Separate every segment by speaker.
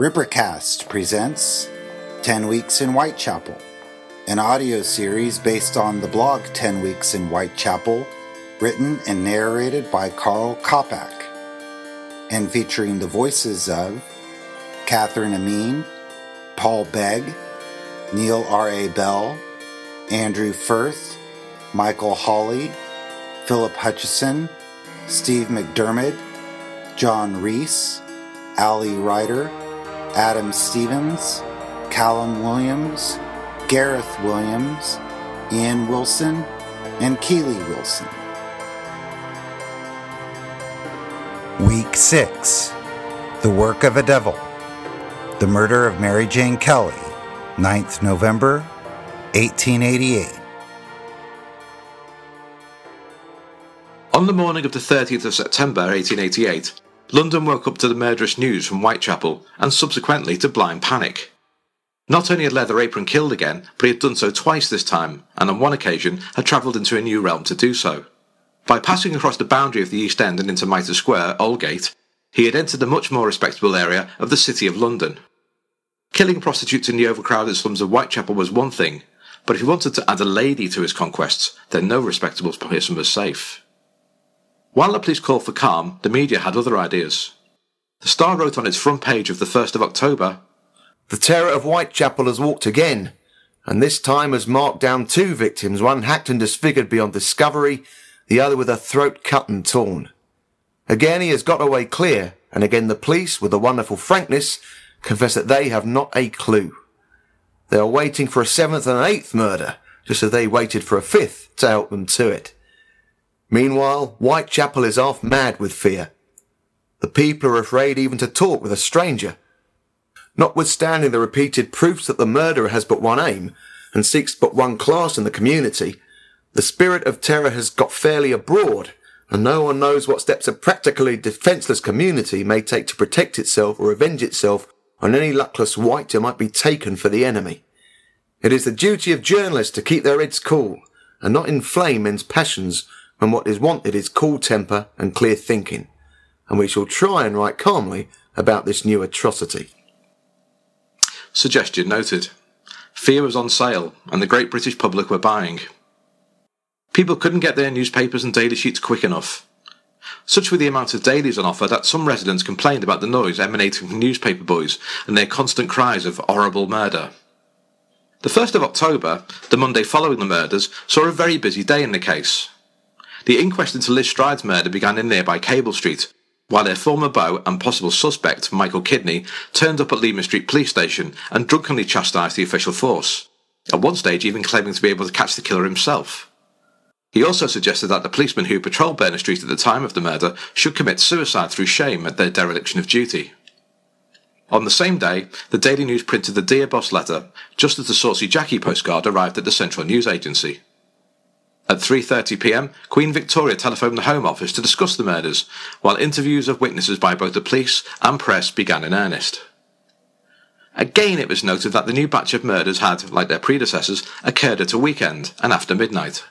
Speaker 1: Rippercast presents 10 Weeks in Whitechapel, an audio series based on the blog 10 Weeks in Whitechapel, written and narrated by Carl Kopak, and featuring the voices of Catherine Amin, Paul Begg, Neil R.A. Bell, Andrew Firth, Michael Hawley, Philip Hutchison, Steve McDermott, John Reese, Ali Ryder, Adam Stevens, Callum Williams, Gareth Williams, Ian Wilson, and Keely Wilson. Week 6 The Work of a Devil. The Murder of Mary Jane Kelly, 9th November, 1888.
Speaker 2: On the morning of the 30th of September 1888, London woke up to the murderous news from Whitechapel and subsequently to blind panic. Not only had Leather Apron killed again, but he had done so twice this time, and on one occasion had travelled into a new realm to do so. By passing across the boundary of the East End and into Mitre Square, Aldgate, he had entered the much more respectable area of the City of London. Killing prostitutes in the overcrowded slums of Whitechapel was one thing, but if he wanted to add a lady to his conquests, then no respectable person was safe. While the police called for calm, the media had other ideas. The Star wrote on its front page of the 1st of October
Speaker 3: The terror of Whitechapel has walked again, and this time has marked down two victims, one hacked and disfigured beyond discovery, the other with a throat cut and torn. Again he has got away clear, and again the police, with a wonderful frankness, confess that they have not a clue. They are waiting for a seventh and an eighth murder, just as they waited for a fifth to help them to it. Meanwhile, Whitechapel is half mad with fear. The people are afraid even to talk with a stranger. Notwithstanding the repeated proofs that the murderer has but one aim and seeks but one class in the community, the spirit of terror has got fairly abroad, and no one knows what steps a practically defenceless community may take to protect itself or avenge itself on any luckless white who might be taken for the enemy. It is the duty of journalists to keep their heads cool and not inflame men's passions when what is wanted is cool temper and clear thinking, and we shall try and write calmly about this new atrocity.
Speaker 2: Suggestion noted. Fear was on sale, and the great British public were buying. People couldn't get their newspapers and daily sheets quick enough. Such were the amount of dailies on offer that some residents complained about the noise emanating from newspaper boys and their constant cries of horrible murder. The 1st of October, the Monday following the murders, saw a very busy day in the case. The inquest into Liz Stride's murder began in nearby Cable Street, while their former beau and possible suspect, Michael Kidney, turned up at Leman Street Police Station and drunkenly chastised the official force, at one stage even claiming to be able to catch the killer himself. He also suggested that the policemen who patrolled Berners Street at the time of the murder should commit suicide through shame at their dereliction of duty. On the same day, the Daily News printed the Dear Boss letter, just as the Saucy Jacky postcard arrived at the Central News Agency. At 3.30pm, Queen Victoria telephoned the Home Office to discuss the murders, while interviews of witnesses by both the police and press began in earnest. Again, it was noted that the new batch of murders had, like their predecessors, occurred at a weekend and after midnight.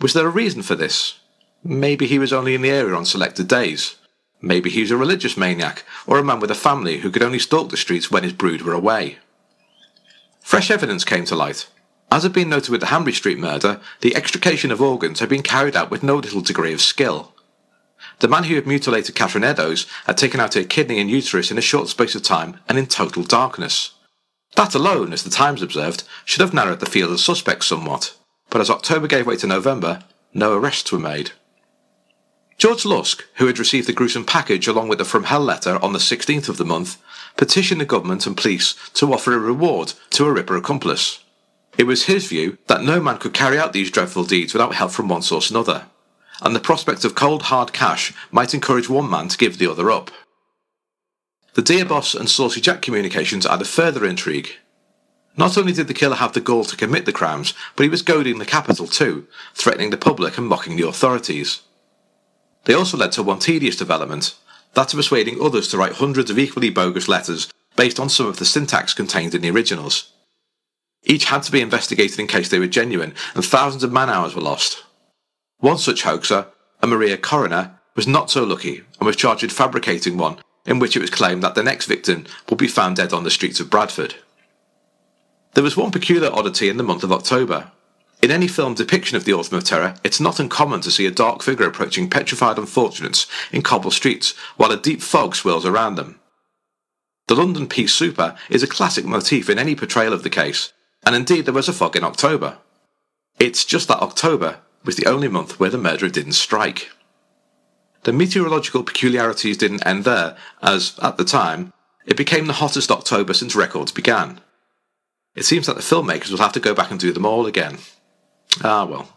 Speaker 2: Was there a reason for this? Maybe he was only in the area on selected days. Maybe he was a religious maniac, or a man with a family who could only stalk the streets when his brood were away. Fresh evidence came to light. As had been noted with the Hanbury Street murder, the extrication of organs had been carried out with no little degree of skill. The man who had mutilated Catherine Eddowes had taken out her kidney and uterus in a short space of time and in total darkness. That alone, as the Times observed, should have narrowed the field of suspects somewhat, but as October gave way to November, no arrests were made. George Lusk, who had received the gruesome package along with the From Hell letter on the 16th of the month, petitioned the government and police to offer a reward to a Ripper accomplice. It was his view that no man could carry out these dreadful deeds without help from one source or another, and the prospect of cold hard cash might encourage one man to give the other up. The Dear Boss and Saucy Jack communications added further intrigue. Not only did the killer have the gall to commit the crimes, but he was goading the capital too, threatening the public and mocking the authorities. They also led to one tedious development, that of persuading others to write hundreds of equally bogus letters based on some of the syntax contained in the originals. Each had to be investigated in case they were genuine, and thousands of man hours were lost. One such hoaxer, a Maria Coroner, was not so lucky and was charged with fabricating one in which it was claimed that the next victim would be found dead on the streets of Bradford. There was one peculiar oddity in the month of October. In any film depiction of the Autumn of Terror, it's not uncommon to see a dark figure approaching petrified unfortunates in cobble streets while a deep fog swirls around them. The London pea souper is a classic motif in any portrayal of the case, and indeed there was a fog in October. It's just that October was the only month where the murderer didn't strike. The meteorological peculiarities didn't end there, as, at the time, it became the hottest October since records began. It seems that the filmmakers will have to go back and do them all again. Ah well.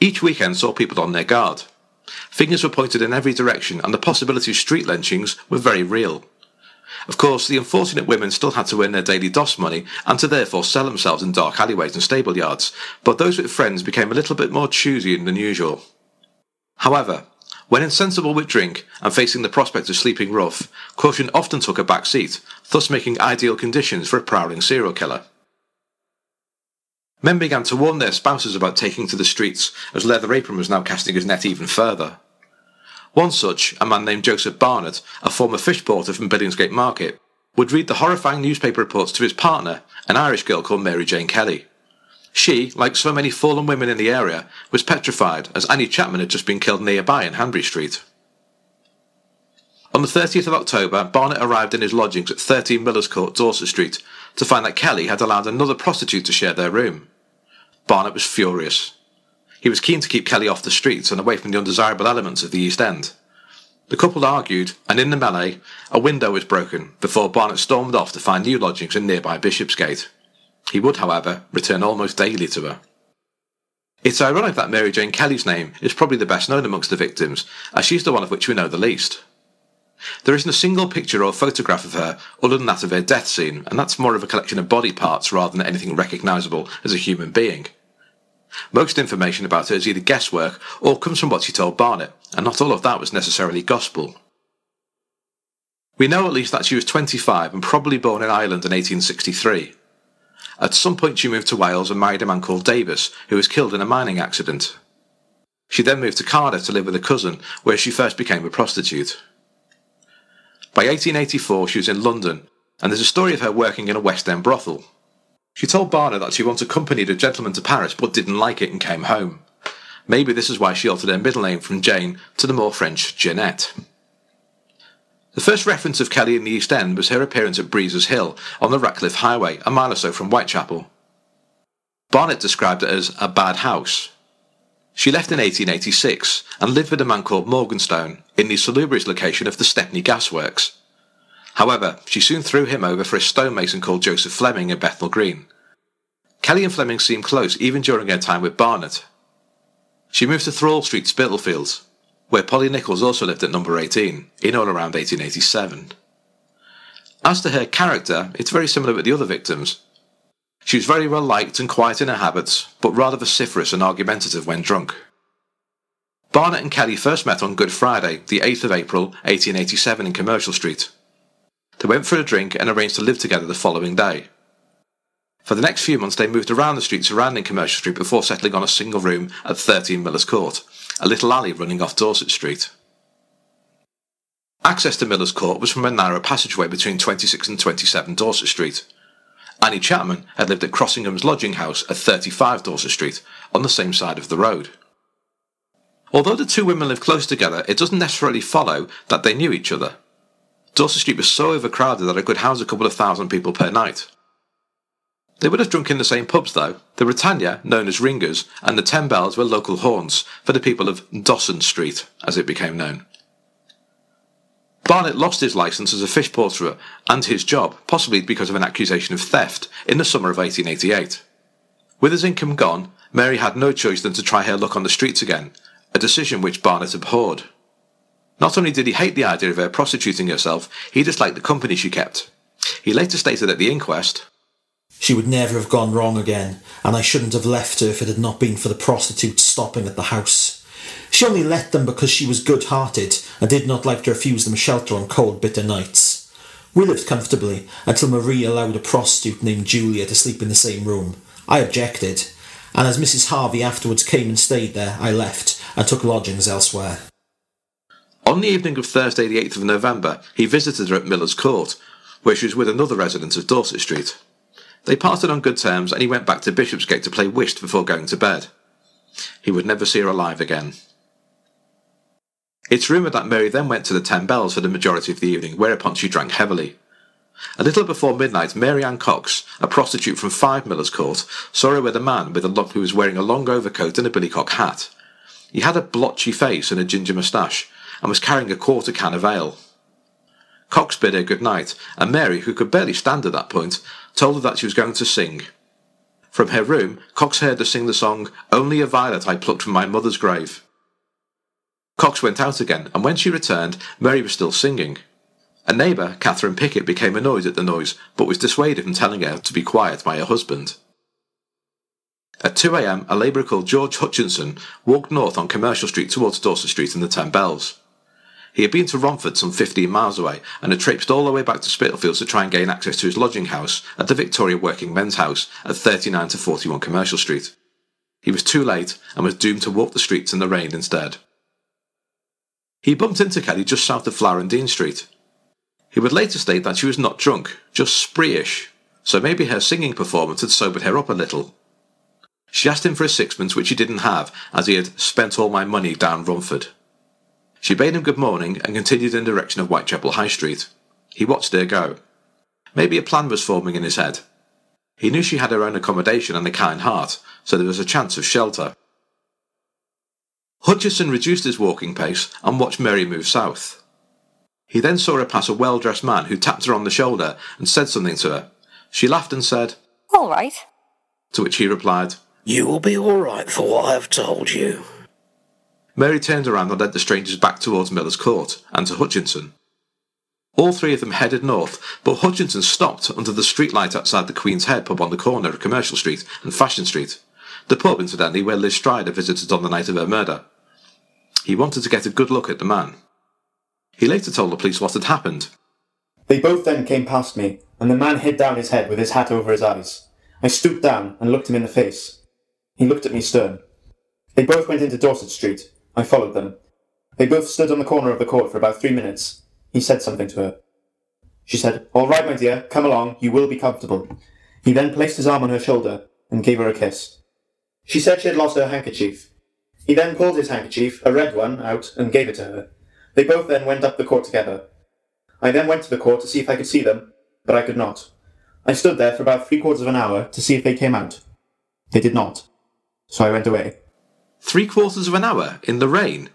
Speaker 2: Each weekend saw people on their guard. Fingers were pointed in every direction, and the possibility of street lynchings were very real. Of course, the unfortunate women still had to earn their daily doss money and to therefore sell themselves in dark alleyways and stable yards, but those with friends became a little bit more choosy than usual. However, when insensible with drink and facing the prospect of sleeping rough, caution often took a back seat, thus making ideal conditions for a prowling serial killer. Men began to warn their spouses about taking to the streets, as Leather Apron was now casting his net even further. One such, a man named Joseph Barnett, a former fish porter from Billingsgate Market, would read the horrifying newspaper reports to his partner, an Irish girl called Mary Jane Kelly. She, like so many fallen women in the area, was petrified as Annie Chapman had just been killed nearby in Hanbury Street. On the 30th of October, Barnett arrived in his lodgings at 13 Miller's Court, Dorset Street, to find that Kelly had allowed another prostitute to share their room. Barnett was furious. He was keen to keep Kelly off the streets and away from the undesirable elements of the East End. The couple argued, and in the melee, a window was broken before Barnett stormed off to find new lodgings in nearby Bishopsgate. He would, however, return almost daily to her. It's ironic that Mary Jane Kelly's name is probably the best known amongst the victims, as she's the one of which we know the least. There isn't a single picture or photograph of her other than that of her death scene, and that's more of a collection of body parts rather than anything recognisable as a human being. Most information about her is either guesswork or comes from what she told Barnett, and not all of that was necessarily gospel. We know at least that she was 25 and probably born in Ireland in 1863. At some point, she moved to Wales and married a man called Davis, who was killed in a mining accident. She then moved to Cardiff to live with a cousin, where she first became a prostitute. By 1884, she was in London, and there's a story of her working in a West End brothel. She told Barnett that she once accompanied a gentleman to Paris but didn't like it and came home. Maybe this is why she altered her middle name from Jane to the more French Jeanette. The first reference of Kelly in the East End was her appearance at Breezer's Hill on the Ratcliffe Highway, a mile or so from Whitechapel. Barnett described it as a bad house. She left in 1886 and lived with a man called Morganstone in the salubrious location of the Stepney Gasworks. However, she soon threw him over for a stonemason called Joseph Fleming in Bethnal Green. Kelly and Fleming seemed close even during her time with Barnett. She moved to Thrall Street, Spitalfields, where Polly Nichols also lived at number 18, in or around 1887. As to her character, it's very similar with the other victims. She was very well liked and quiet in her habits, but rather vociferous and argumentative when drunk. Barnett and Kelly first met on Good Friday, the 8th of April, 1887 in Commercial Street. They went for a drink and arranged to live together the following day. For the next few months they moved around the streets surrounding Commercial Street before settling on a single room at 13 Miller's Court, a little alley running off Dorset Street. Access to Miller's Court was from a narrow passageway between 26 and 27 Dorset Street. Annie Chapman had lived at Crossingham's lodging house at 35 Dorset Street, on the same side of the road. Although the two women lived close together, it doesn't necessarily follow that they knew each other. Dorset Street was so overcrowded that it could house a couple of thousand people per night. They would have drunk in the same pubs, though. The Britannia, known as Ringers, and the Ten Bells were local haunts for the people of Dawson Street, as it became known. Barnett lost his licence as a fish porter and his job, possibly because of an accusation of theft, in the summer of 1888. With his income gone, Mary had no choice than to try her luck on the streets again, a decision which Barnett abhorred. Not only did he hate the idea of her prostituting herself, he disliked the company she kept. He later stated at the inquest,
Speaker 4: she would never have gone wrong again, and I shouldn't have left her if it had not been for the prostitutes stopping at the house. She only let them because she was good hearted and did not like to refuse them shelter on cold, bitter nights. We lived comfortably until Marie allowed a prostitute named Julia to sleep in the same room. I objected, and as Mrs. Harvey afterwards came and stayed there, I left and took lodgings elsewhere.
Speaker 2: On the evening of Thursday, the 8th of November, he visited her at Miller's Court, where she was with another resident of Dorset Street. They parted on good terms, and he went back to Bishopsgate to play whist before going to bed. He would never see her alive again. It's rumoured that Mary then went to the Ten Bells for the majority of the evening, whereupon she drank heavily. A little before midnight, Mary Ann Cox, a prostitute from 5 Miller's Court, saw her with a man with a long, who was wearing a long overcoat and a billycock hat. He had a blotchy face and a ginger moustache, and was carrying a quarter can of ale. Cox bid her good night, and Mary, who could barely stand at that point, told her that she was going to sing. From her room, Cox heard her sing the song Only a Violet I Plucked from My Mother's Grave. Cox went out again, and when she returned, Mary was still singing. A neighbour, Catherine Pickett, became annoyed at the noise, but was dissuaded from telling her to be quiet by her husband. At 2 a.m., a labourer called George Hutchinson walked north on Commercial Street towards Dorset Street and the Ten Bells. He had been to Romford some 15 miles away and had traipsed all the way back to Spitalfields to try and gain access to his lodging house at the Victoria Working Men's House at 39 to 41 Commercial Street. He was too late and was doomed to walk the streets in the rain instead. He bumped into Kelly just south of Dean Street. He would later state that she was not drunk, just spreeish, so maybe her singing performance had sobered her up a little. She asked him for a sixpence, which he didn't have, as he had spent all my money down Romford. She bade him good morning and continued in the direction of Whitechapel High Street. He watched her go. Maybe a plan was forming in his head. He knew she had her own accommodation and a kind heart, so there was a chance of shelter. Hutchinson reduced his walking pace and watched Mary move south. He then saw her pass a well dressed man who tapped her on the shoulder and said something to her. She laughed and said,
Speaker 5: All right.
Speaker 2: To which he replied,
Speaker 6: You will be all right for what I have told you.
Speaker 2: Mary turned around and led the strangers back towards Miller's Court and to Hutchinson. All three of them headed north, but Hutchinson stopped under the streetlight outside the Queen's Head pub on the corner of Commercial Street and Fashion Street, the pub, incidentally, where Liz Stride visited on the night of her murder. He wanted to get a good look at the man. He later told the police what had happened.
Speaker 7: They both then came past me, and the man hid down his head with his hat over his eyes. I stooped down and looked him in the face. He looked at me stern. They both went into Dorset Street. I followed them. They both stood on the corner of the court for about three minutes. He said something to her. She said, All right, my dear, come along, you will be comfortable. He then placed his arm on her shoulder and gave her a kiss. She said she had lost her handkerchief. He then pulled his handkerchief, a red one, out and gave it to her. They both then went up the court together. I then went to the court to see if I could see them, but I could not. I stood there for about three quarters of an hour to see if they came out. They did not. So I went away.
Speaker 2: Three quarters of an hour in the rain?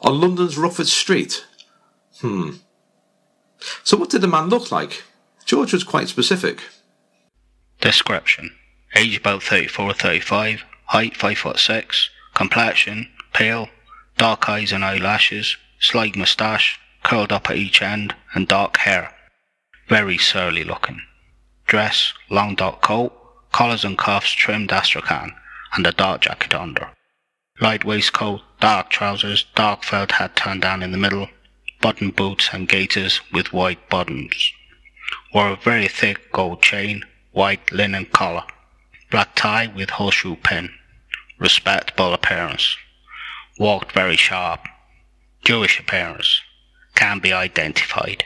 Speaker 2: On London's Rufford Street? Hmm. So what did the man look like? George was quite specific.
Speaker 8: Description. Age about 34 or 35, height 5 foot 6, complexion pale, dark eyes and eyelashes, slight moustache, curled up at each end, and dark hair. Very surly looking. Dress, long dark coat, collars and cuffs trimmed astrakhan, and a dark jacket under. Light waistcoat, dark trousers, dark felt hat turned down in the middle, button boots and gaiters with white buttons. Wore a very thick gold chain, white linen collar, black tie with horseshoe pin, respectable appearance, walked very sharp, Jewish appearance, can be identified.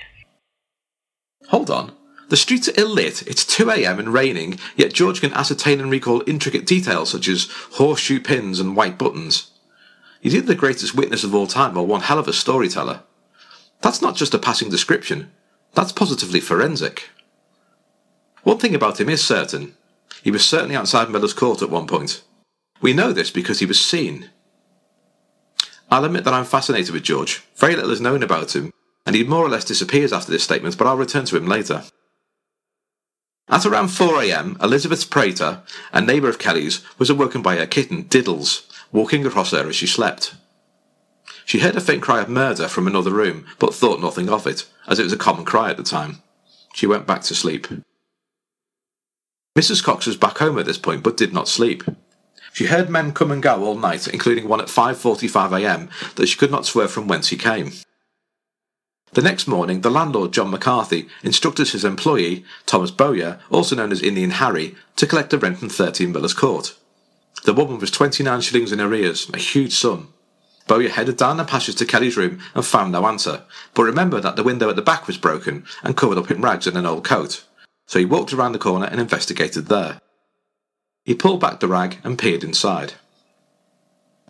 Speaker 2: Hold on. The streets are ill lit, it's 2am and raining, yet George can ascertain and recall intricate details such as horseshoe pins and white buttons. He's either the greatest witness of all time or one hell of a storyteller. That's not just a passing description, that's positively forensic. One thing about him is certain. He was certainly outside Miller's Court at one point. We know this because he was seen. I'll admit that I'm fascinated with George. Very little is known about him, and he more or less disappears after this statement, but I'll return to him later. At around 4am, Elizabeth Prater, a neighbour of Kelly's, was awoken by her kitten, Diddles, walking across her as she slept. She heard a faint cry of murder from another room, but thought nothing of it, as it was a common cry at the time. She went back to sleep. Mrs. Cox was back home at this point, but did not sleep. She heard men come and go all night, including one at 5.45am, that she could not swear from whence he came. The next morning, the landlord, John McCarthy, instructed his employee, Thomas Bowyer, also known as Indian Harry, to collect the rent from 13 Miller's Court. The woman was 29 shillings in arrears, a huge sum. Bowyer headed down the passage to Kelly's room and found no answer, but remembered that the window at the back was broken and covered up in rags and an old coat, so he walked around the corner and investigated there. He pulled back the rag and peered inside.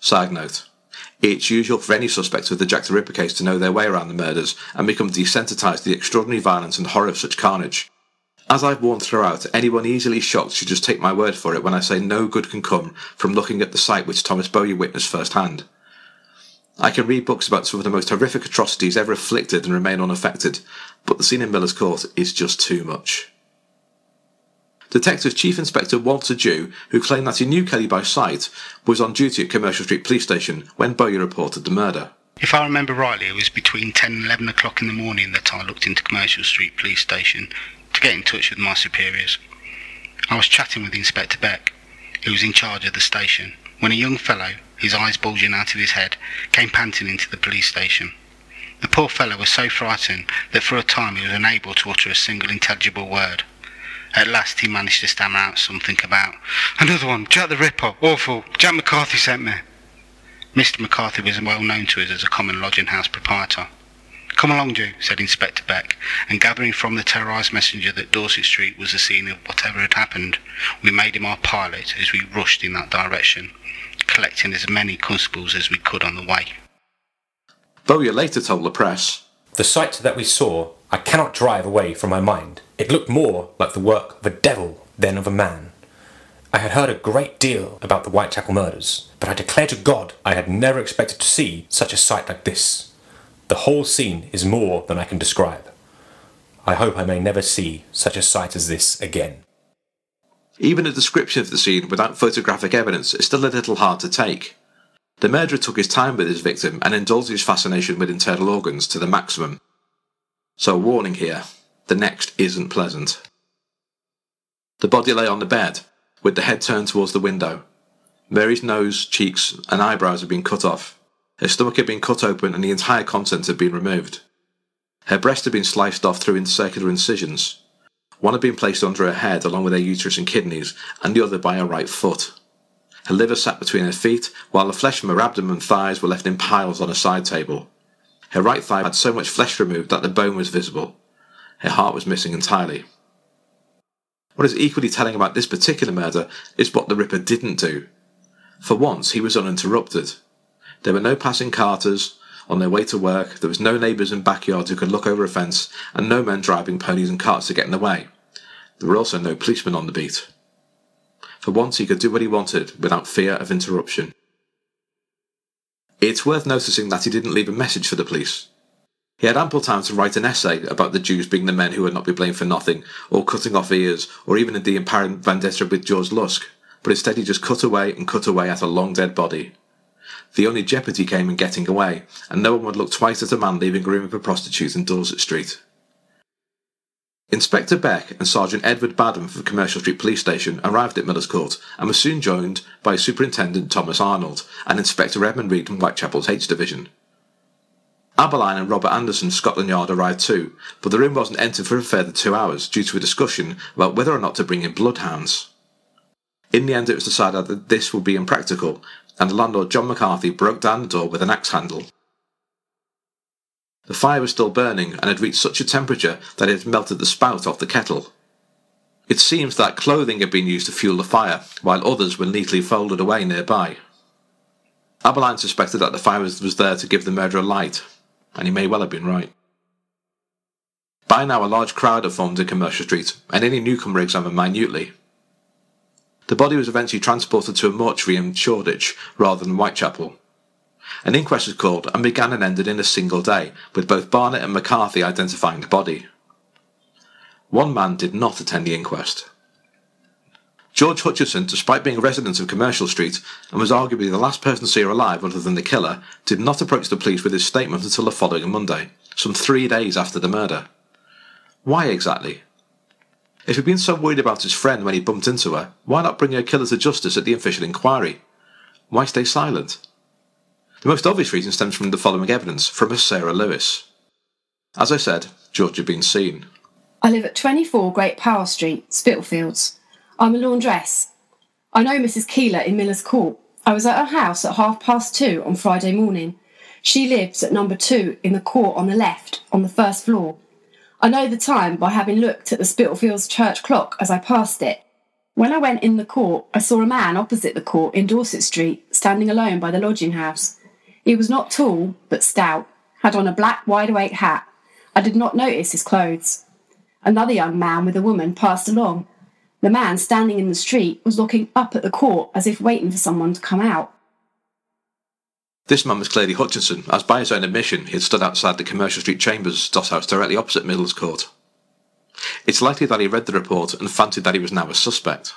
Speaker 2: Side note. It's usual for any suspect of the Jack the Ripper case to know their way around the murders and become desensitised to the extraordinary violence and horror of such carnage. As I've warned throughout, anyone easily shocked should just take my word for it when I say no good can come from looking at the sight which Thomas Bowyer witnessed firsthand. I can read books about some of the most horrific atrocities ever afflicted and remain unaffected, but the scene in Miller's Court is just too much. Detective Chief Inspector Walter Dew, who claimed that he knew Kelly by sight, was on duty at Commercial Street Police Station when Bowyer reported the murder.
Speaker 8: If I remember rightly, it was between 10 and 11 o'clock in the morning that I looked into Commercial Street Police Station to get in touch with my superiors. I was chatting with Inspector Beck, who was in charge of the station, when a young fellow, his eyes bulging out of his head, came panting into the police station. The poor fellow was so frightened that for a time he was unable to utter a single intelligible word. At last he managed to stammer out something about, Another one, Jack the Ripper, awful, Jack McCarthy sent me. Mr. McCarthy was well known to us as a common lodging house proprietor. Come along, Joe, said Inspector Beck, and gathering from the terrorised messenger that Dorset Street was the scene of whatever had happened, we made him our pilot as we rushed in that direction, collecting as many constables as we could on the way.
Speaker 2: Bowyer later told the press,
Speaker 5: The sight that we saw I cannot drive away from my mind. It looked more like the work of a devil than of a man. I had heard a great deal about the Whitechapel murders, but I declare to God I had never expected to see such a sight like this. The whole scene is more than I can describe. I hope I may never see such a sight as this again.
Speaker 2: Even a description of the scene without photographic evidence is still a little hard to take. The murderer took his time with his victim and indulged his fascination with internal organs to the maximum. So, warning here the next isn't pleasant. The body lay on the bed, with the head turned towards the window. Mary's nose, cheeks, and eyebrows had been cut off. Her stomach had been cut open and the entire contents had been removed. Her breast had been sliced off through circular incisions. One had been placed under her head along with her uterus and kidneys, and the other by her right foot. Her liver sat between her feet, while the flesh from her abdomen and thighs were left in piles on a side table. Her right thigh had so much flesh removed that the bone was visible. Her heart was missing entirely. What is equally telling about this particular murder is what the Ripper didn't do. For once, he was uninterrupted. There were no passing carters on their way to work, there was no neighbours in backyards who could look over a fence, and no men driving ponies and carts to get in the way. There were also no policemen on the beat. For once, he could do what he wanted without fear of interruption. It's worth noticing that he didn't leave a message for the police. He had ample time to write an essay about the Jews being the men who would not be blamed for nothing, or cutting off ears, or even the apparent vendetta with George Lusk, but instead he just cut away and cut away at a long dead body. The only jeopardy came in getting away, and no one would look twice at a man leaving a room of a prostitute in Dorset Street. Inspector Beck and Sergeant Edward Badham from the Commercial Street Police Station arrived at Miller's Court and were soon joined by Superintendent Thomas Arnold and Inspector Edmund Reid from Whitechapel's H Division. Abberline and Robert Anderson Scotland Yard arrived too, but the room wasn't entered for a further two hours due to a discussion about whether or not to bring in bloodhounds. In the end, it was decided that this would be impractical, and the landlord John McCarthy broke down the door with an axe handle. The fire was still burning and had reached such a temperature that it had melted the spout off the kettle. It seems that clothing had been used to fuel the fire, while others were neatly folded away nearby. Abberline suspected that the fire was there to give the murderer light, and he may well have been right. By now, a large crowd had formed in Commercial Street, and any newcomer examined minutely. The body was eventually transported to a mortuary in Shoreditch rather than Whitechapel. An inquest was called and began and ended in a single day, with both Barnett and McCarthy identifying the body. One man did not attend the inquest. George Hutchinson, despite being a resident of Commercial Street and was arguably the last person to see her alive other than the killer, did not approach the police with his statement until the following Monday, some three days after the murder. Why exactly? If he'd been so worried about his friend when he bumped into her, why not bring her killer to justice at the official inquiry? Why stay silent? The most obvious reason stems from the following evidence from Miss Sarah Lewis. As I said, George had been seen.
Speaker 9: I live at 24 Great Pearl Street, Spitalfields. I'm a laundress. I know Mrs. Keyler in Miller's Court. I was at her house at half past two on Friday morning. She lives at number two in the court on the left, on the first floor. I know the time by having looked at the Spitalfields church clock as I passed it. When I went in the court, I saw a man opposite the court in Dorset Street, standing alone by the lodging house. He was not tall, but stout, had on a black wide awake hat. I did not notice his clothes. Another young man with a woman passed along. The man standing in the street was looking up at the court as if waiting for someone to come out.
Speaker 2: This man was clearly Hutchinson, as by his own admission he had stood outside the Commercial Street Chambers house directly opposite Miller's Court. It's likely that he read the report and fancied that he was now a suspect.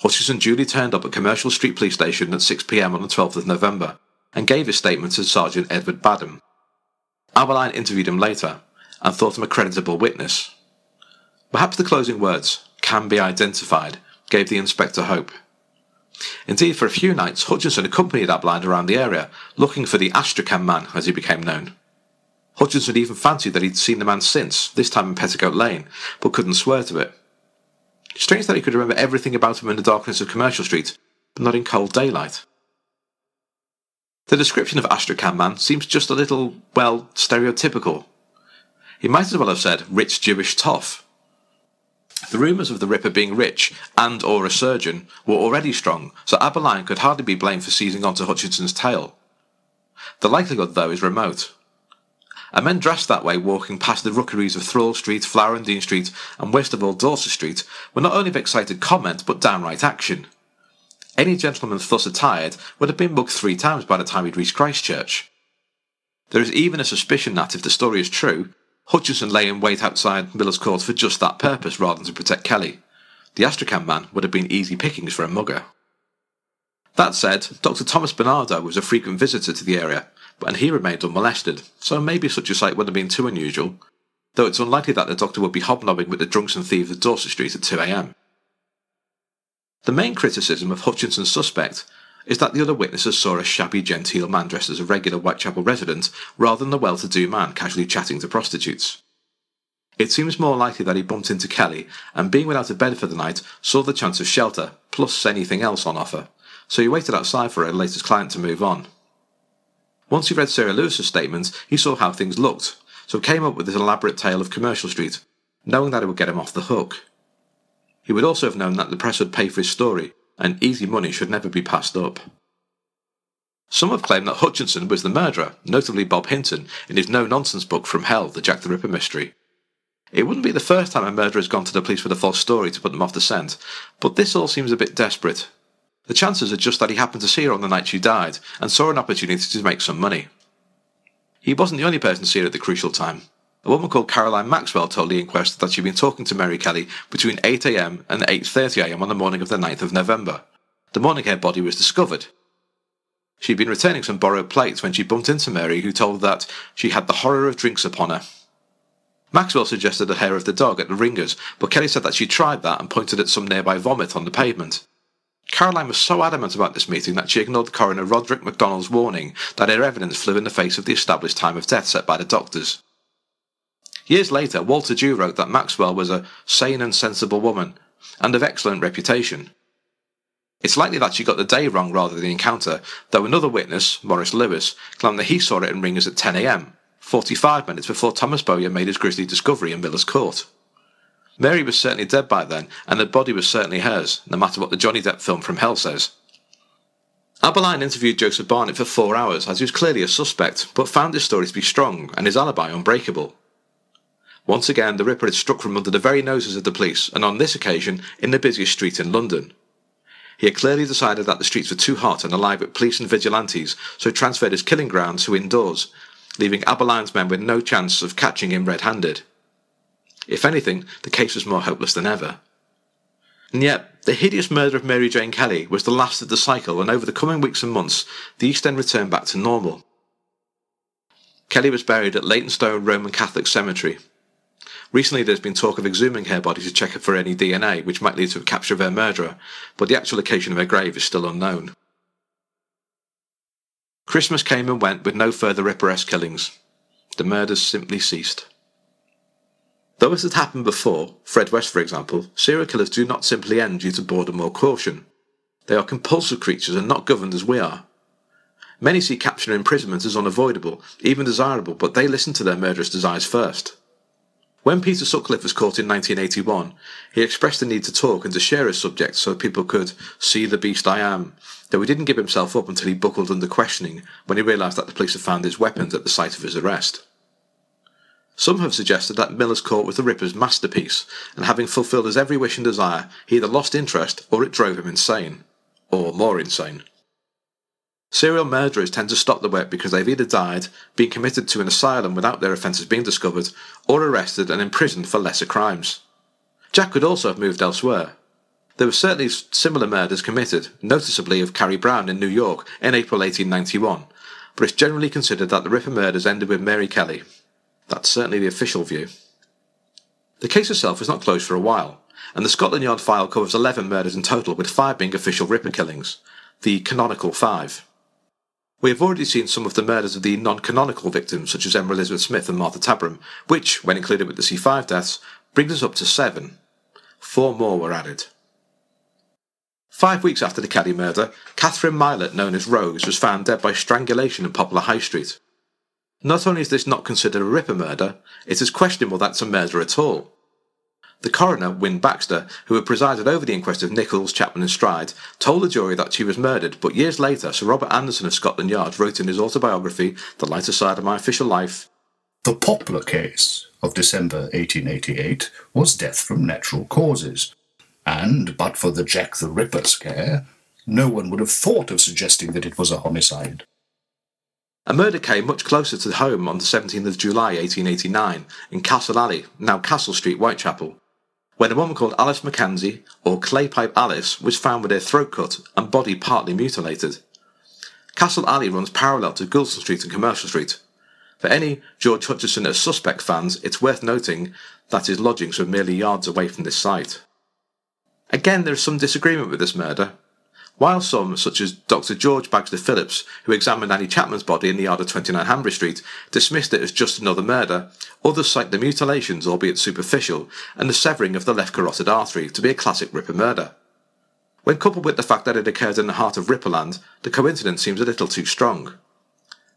Speaker 2: Hutchinson duly turned up at Commercial Street Police Station at 6pm on the 12th of November and gave his statement to Sergeant Edward Badham. Abberline interviewed him later and thought him a creditable witness. Perhaps the closing words, can be identified, gave the inspector hope. Indeed, for a few nights, Hutchinson accompanied Abberline around the area, looking for the Astrakhan man, as he became known. Hutchinson even fancied that he'd seen the man since, this time in Petticoat Lane, but couldn't swear to it. Strange that he could remember everything about him in the darkness of Commercial Street, but not in cold daylight. The description of Astrakhan man seems just a little, well, stereotypical. He might as well have said rich Jewish toff. The rumours of the Ripper being rich and or a surgeon were already strong, so Abberline could hardly be blamed for seizing onto Hutchinson's tale. The likelihood, though, is remote. And men dressed that way walking past the rookeries of Thrall Street, Dean Street, and west of Old Dorset Street were not only of excited comment, but downright action. Any gentleman thus attired would have been mugged three times by the time he'd reached Christchurch. There is even a suspicion that, if the story is true, Hutchinson lay in wait outside Miller's Court for just that purpose rather than to protect Kelly. The Astrakhan man would have been easy pickings for a mugger. That said, Dr. Thomas Barnardo was a frequent visitor to the area, and he remained unmolested, so maybe such a sight wouldn't have been too unusual, though it's unlikely that the doctor would be hobnobbing with the drunks and thieves of Dorset Street at 2am. The main criticism of Hutchinson's suspect is that the other witnesses saw a shabby genteel man dressed as a regular Whitechapel resident rather than the well-to-do man casually chatting to prostitutes. It seems more likely that he bumped into Kelly and being without a bed for the night saw the chance of shelter, plus anything else on offer, so he waited outside for her latest client to move on. Once he read Sarah Lewis's statement, he saw how things looked, so came up with this elaborate tale of Commercial Street, knowing that it would get him off the hook. He would also have known that the press would pay for his story, and easy money should never be passed up. Some have claimed that Hutchinson was the murderer, notably Bob Hinton, in his no nonsense book From Hell, the Jack the Ripper mystery. It wouldn't be the first time a murderer has gone to the police with a false story to put them off the scent, but this all seems a bit desperate. The chances are just that he happened to see her on the night she died and saw an opportunity to make some money. He wasn't the only person to see her at the crucial time. A woman called Caroline Maxwell told the inquest that she'd been talking to Mary Kelly between 8am and 8.30am on the morning of the 9th of November. The morning her body was discovered. She'd been returning some borrowed plates when she bumped into Mary, who told her that she had the horror of drinks upon her. Maxwell suggested the hair of the dog at the ringers, but Kelly said that she tried that and pointed at some nearby vomit on the pavement. Caroline was so adamant about this meeting that she ignored coroner Roderick MacDonald's warning that her evidence flew in the face of the established time of death set by the doctors. Years later, Walter Dew wrote that Maxwell was a sane and sensible woman, and of excellent reputation. It's likely that she got the day wrong rather than the encounter, though another witness, Morris Lewis, claimed that he saw it in Ringers at 10am, 45 minutes before Thomas Bowyer made his grisly discovery in Miller's Court. Mary was certainly dead by then, and the body was certainly hers, no matter what the Johnny Depp film From Hell says. Abberline interviewed Joseph Barnett for four hours, as he was clearly a suspect, but found his story to be strong and his alibi unbreakable. Once again, the Ripper had struck from under the very noses of the police, and on this occasion, in the busiest street in London. He had clearly decided that the streets were too hot and alive with police and vigilantes, so transferred his killing grounds to indoors, leaving Abberline's men with no chance of catching him red-handed. If anything, the case was more hopeless than ever. And yet, the hideous murder of Mary Jane Kelly was the last of the cycle, and over the coming weeks and months, the East End returned back to normal. Kelly was buried at Leytonstone Roman Catholic Cemetery. Recently, there's been talk of exhuming her body to check for any DNA, which might lead to a capture of her murderer, but the actual location of her grave is still unknown. Christmas came and went with no further Ripperesque killings. The murders simply ceased. Though as had happened before, Fred West for example, serial killers do not simply end due to boredom or caution. They are compulsive creatures and not governed as we are. Many see capture and imprisonment as unavoidable, even desirable, but they listen to their murderous desires first. When Peter Sutcliffe was caught in 1981, he expressed the need to talk and to share his subject so people could see the beast I am, though he didn't give himself up until he buckled under questioning when he realised that the police had found his weapons at the site of his arrest. Some have suggested that Miller's Court was the Ripper's masterpiece, and having fulfilled his every wish and desire, he either lost interest or it drove him insane. Or more insane. Serial murderers tend to stop the work because they've either died, been committed to an asylum without their offences being discovered, or arrested and imprisoned for lesser crimes. Jack could also have moved elsewhere. There were certainly similar murders committed, noticeably of Carrie Brown in New York in April 1891, but it's generally considered that the Ripper murders ended with Mary Kelly, that's certainly the official view. The case itself was not closed for a while, and the Scotland Yard file covers 11 murders in total, with 5 being official Ripper killings, the canonical 5. We have already seen some of the murders of the non canonical victims, such as Emma Elizabeth Smith and Martha Tabram, which, when included with the C5 deaths, brings us up to 7. Four more were added. Five weeks after the Kelly murder, Catherine Milett, known as Rose, was found dead by strangulation in Poplar High Street. Not only is this not considered a Ripper murder, it is questionable that's a murder at all. The coroner, Wynne Baxter, who had presided over the inquest of Nichols, Chapman and Stride, told the jury that she was murdered, but years later Sir Robert Anderson of Scotland Yard wrote in his autobiography, The Lighter Side of My Official Life,
Speaker 10: The Poplar case of December 1888 was death from natural causes, and but for the Jack the Ripper scare, no one would have thought of suggesting that it was a homicide.
Speaker 2: A murder came much closer to home on the 17th of July 1889 in Castle Alley, now Castle Street, Whitechapel, when a woman called Alice Mackenzie, or Claypipe Alice, was found with her throat cut and body partly mutilated. Castle Alley runs parallel to Goulston Street and Commercial Street. For any George Hutchinson as suspect fans, it's worth noting that his lodgings were merely yards away from this site. Again, there is some disagreement with this murder, while some, such as Dr. George Bagster Phillips, who examined Annie Chapman's body in the yard of 29 Hanbury Street, dismissed it as just another murder, others cite the mutilations, albeit superficial, and the severing of the left carotid artery to be a classic Ripper murder. When coupled with the fact that it occurred in the heart of Ripperland, the coincidence seems a little too strong.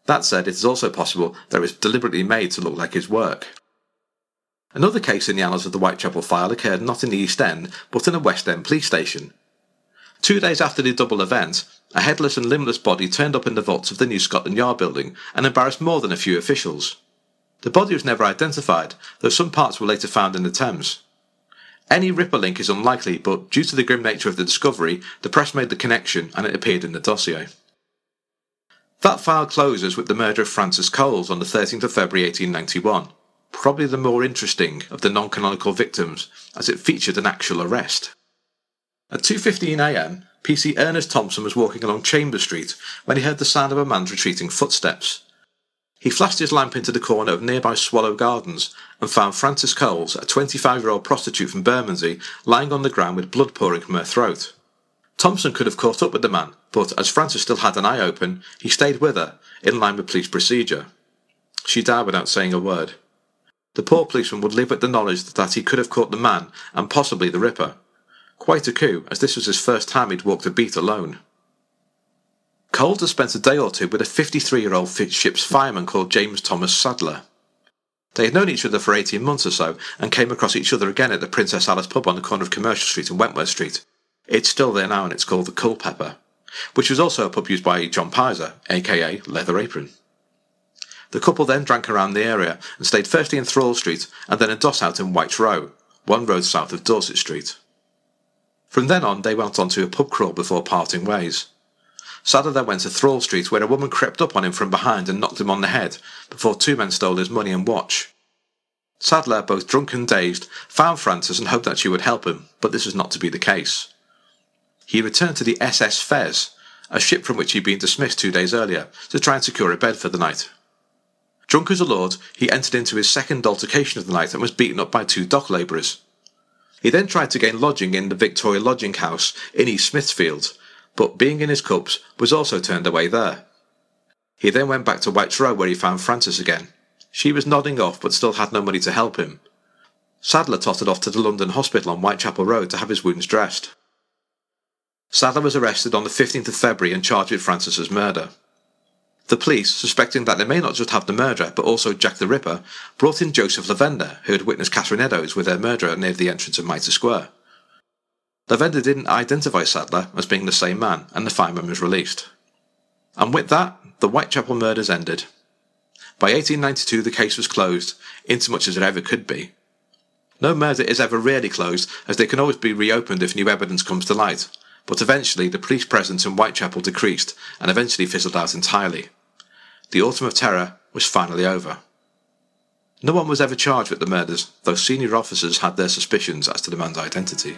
Speaker 2: That said, it is also possible that it was deliberately made to look like his work. Another case in the annals of the Whitechapel file occurred not in the East End, but in a West End police station, Two days after the double event, a headless and limbless body turned up in the vaults of the new Scotland Yard building and embarrassed more than a few officials. The body was never identified, though some parts were later found in the Thames. Any Ripper link is unlikely, but due to the grim nature of the discovery, the press made the connection and it appeared in the dossier. That file closes with the murder of Frances Coles on the 13th of February 1891, probably the more interesting of the non-canonical victims, as it featured an actual arrest. At 2.15am, PC Ernest Thompson was walking along Chambers Street when he heard the sound of a man's retreating footsteps. He flashed his lamp into the corner of nearby Swallow Gardens and found Frances Coles, a 25-year-old prostitute from Bermondsey, lying on the ground with blood pouring from her throat. Thompson could have caught up with the man, but as Frances still had an eye open, he stayed with her, in line with police procedure. She died without saying a word. The poor policeman would live with the knowledge that he could have caught the man, and possibly the Ripper, Quite a coup, as this was his first time he'd walked a beat alone. Coles had spent a day or two with a 53 year old ship's fireman called James Thomas Sadler. They had known each other for 18 months or so and came across each other again at the Princess Alice pub on the corner of Commercial Street and Wentworth Street. It's still there now and it's called the Culpeper, which was also a pub used by John Pizer, aka Leather Apron. The couple then drank around the area and stayed firstly in Thrall Street and then a doss out in White Row, one road south of Dorset Street. From then on, they went on to a pub crawl before parting ways. Sadler then went to Thrall Street, where a woman crept up on him from behind and knocked him on the head, before two men stole his money and watch. Sadler, both drunk and dazed, found Frances and hoped that she would help him, but this was not to be the case. He returned to the SS Fez, a ship from which he'd been dismissed two days earlier, to try and secure a bed for the night. Drunk as a lord, he entered into his second altercation of the night and was beaten up by two dock labourers. He then tried to gain lodging in the Victoria Lodging House in East Smithfield, but being in his cups was also turned away there. He then went back to White's Row where he found Frances again. She was nodding off but still had no money to help him. Sadler tottered off to the London Hospital on Whitechapel Road to have his wounds dressed. Sadler was arrested on the 15th of February and charged with Frances's murder. The police, suspecting that they may not just have the murderer, but also Jack the Ripper, brought in Joseph Lawende, who had witnessed Catherine Eddowes with their murderer near the entrance of Mitre Square. Lavender didn't identify Sadler as being the same man, and the fireman was released. And with that, the Whitechapel murders ended. By 1892, the case was closed, insomuch as it ever could be. No murder is ever really closed, as they can always be reopened if new evidence comes to light, but eventually the police presence in Whitechapel decreased and eventually fizzled out entirely. The autumn of terror was finally over. No one was ever charged with the murders, though senior officers had their suspicions as to the man's identity.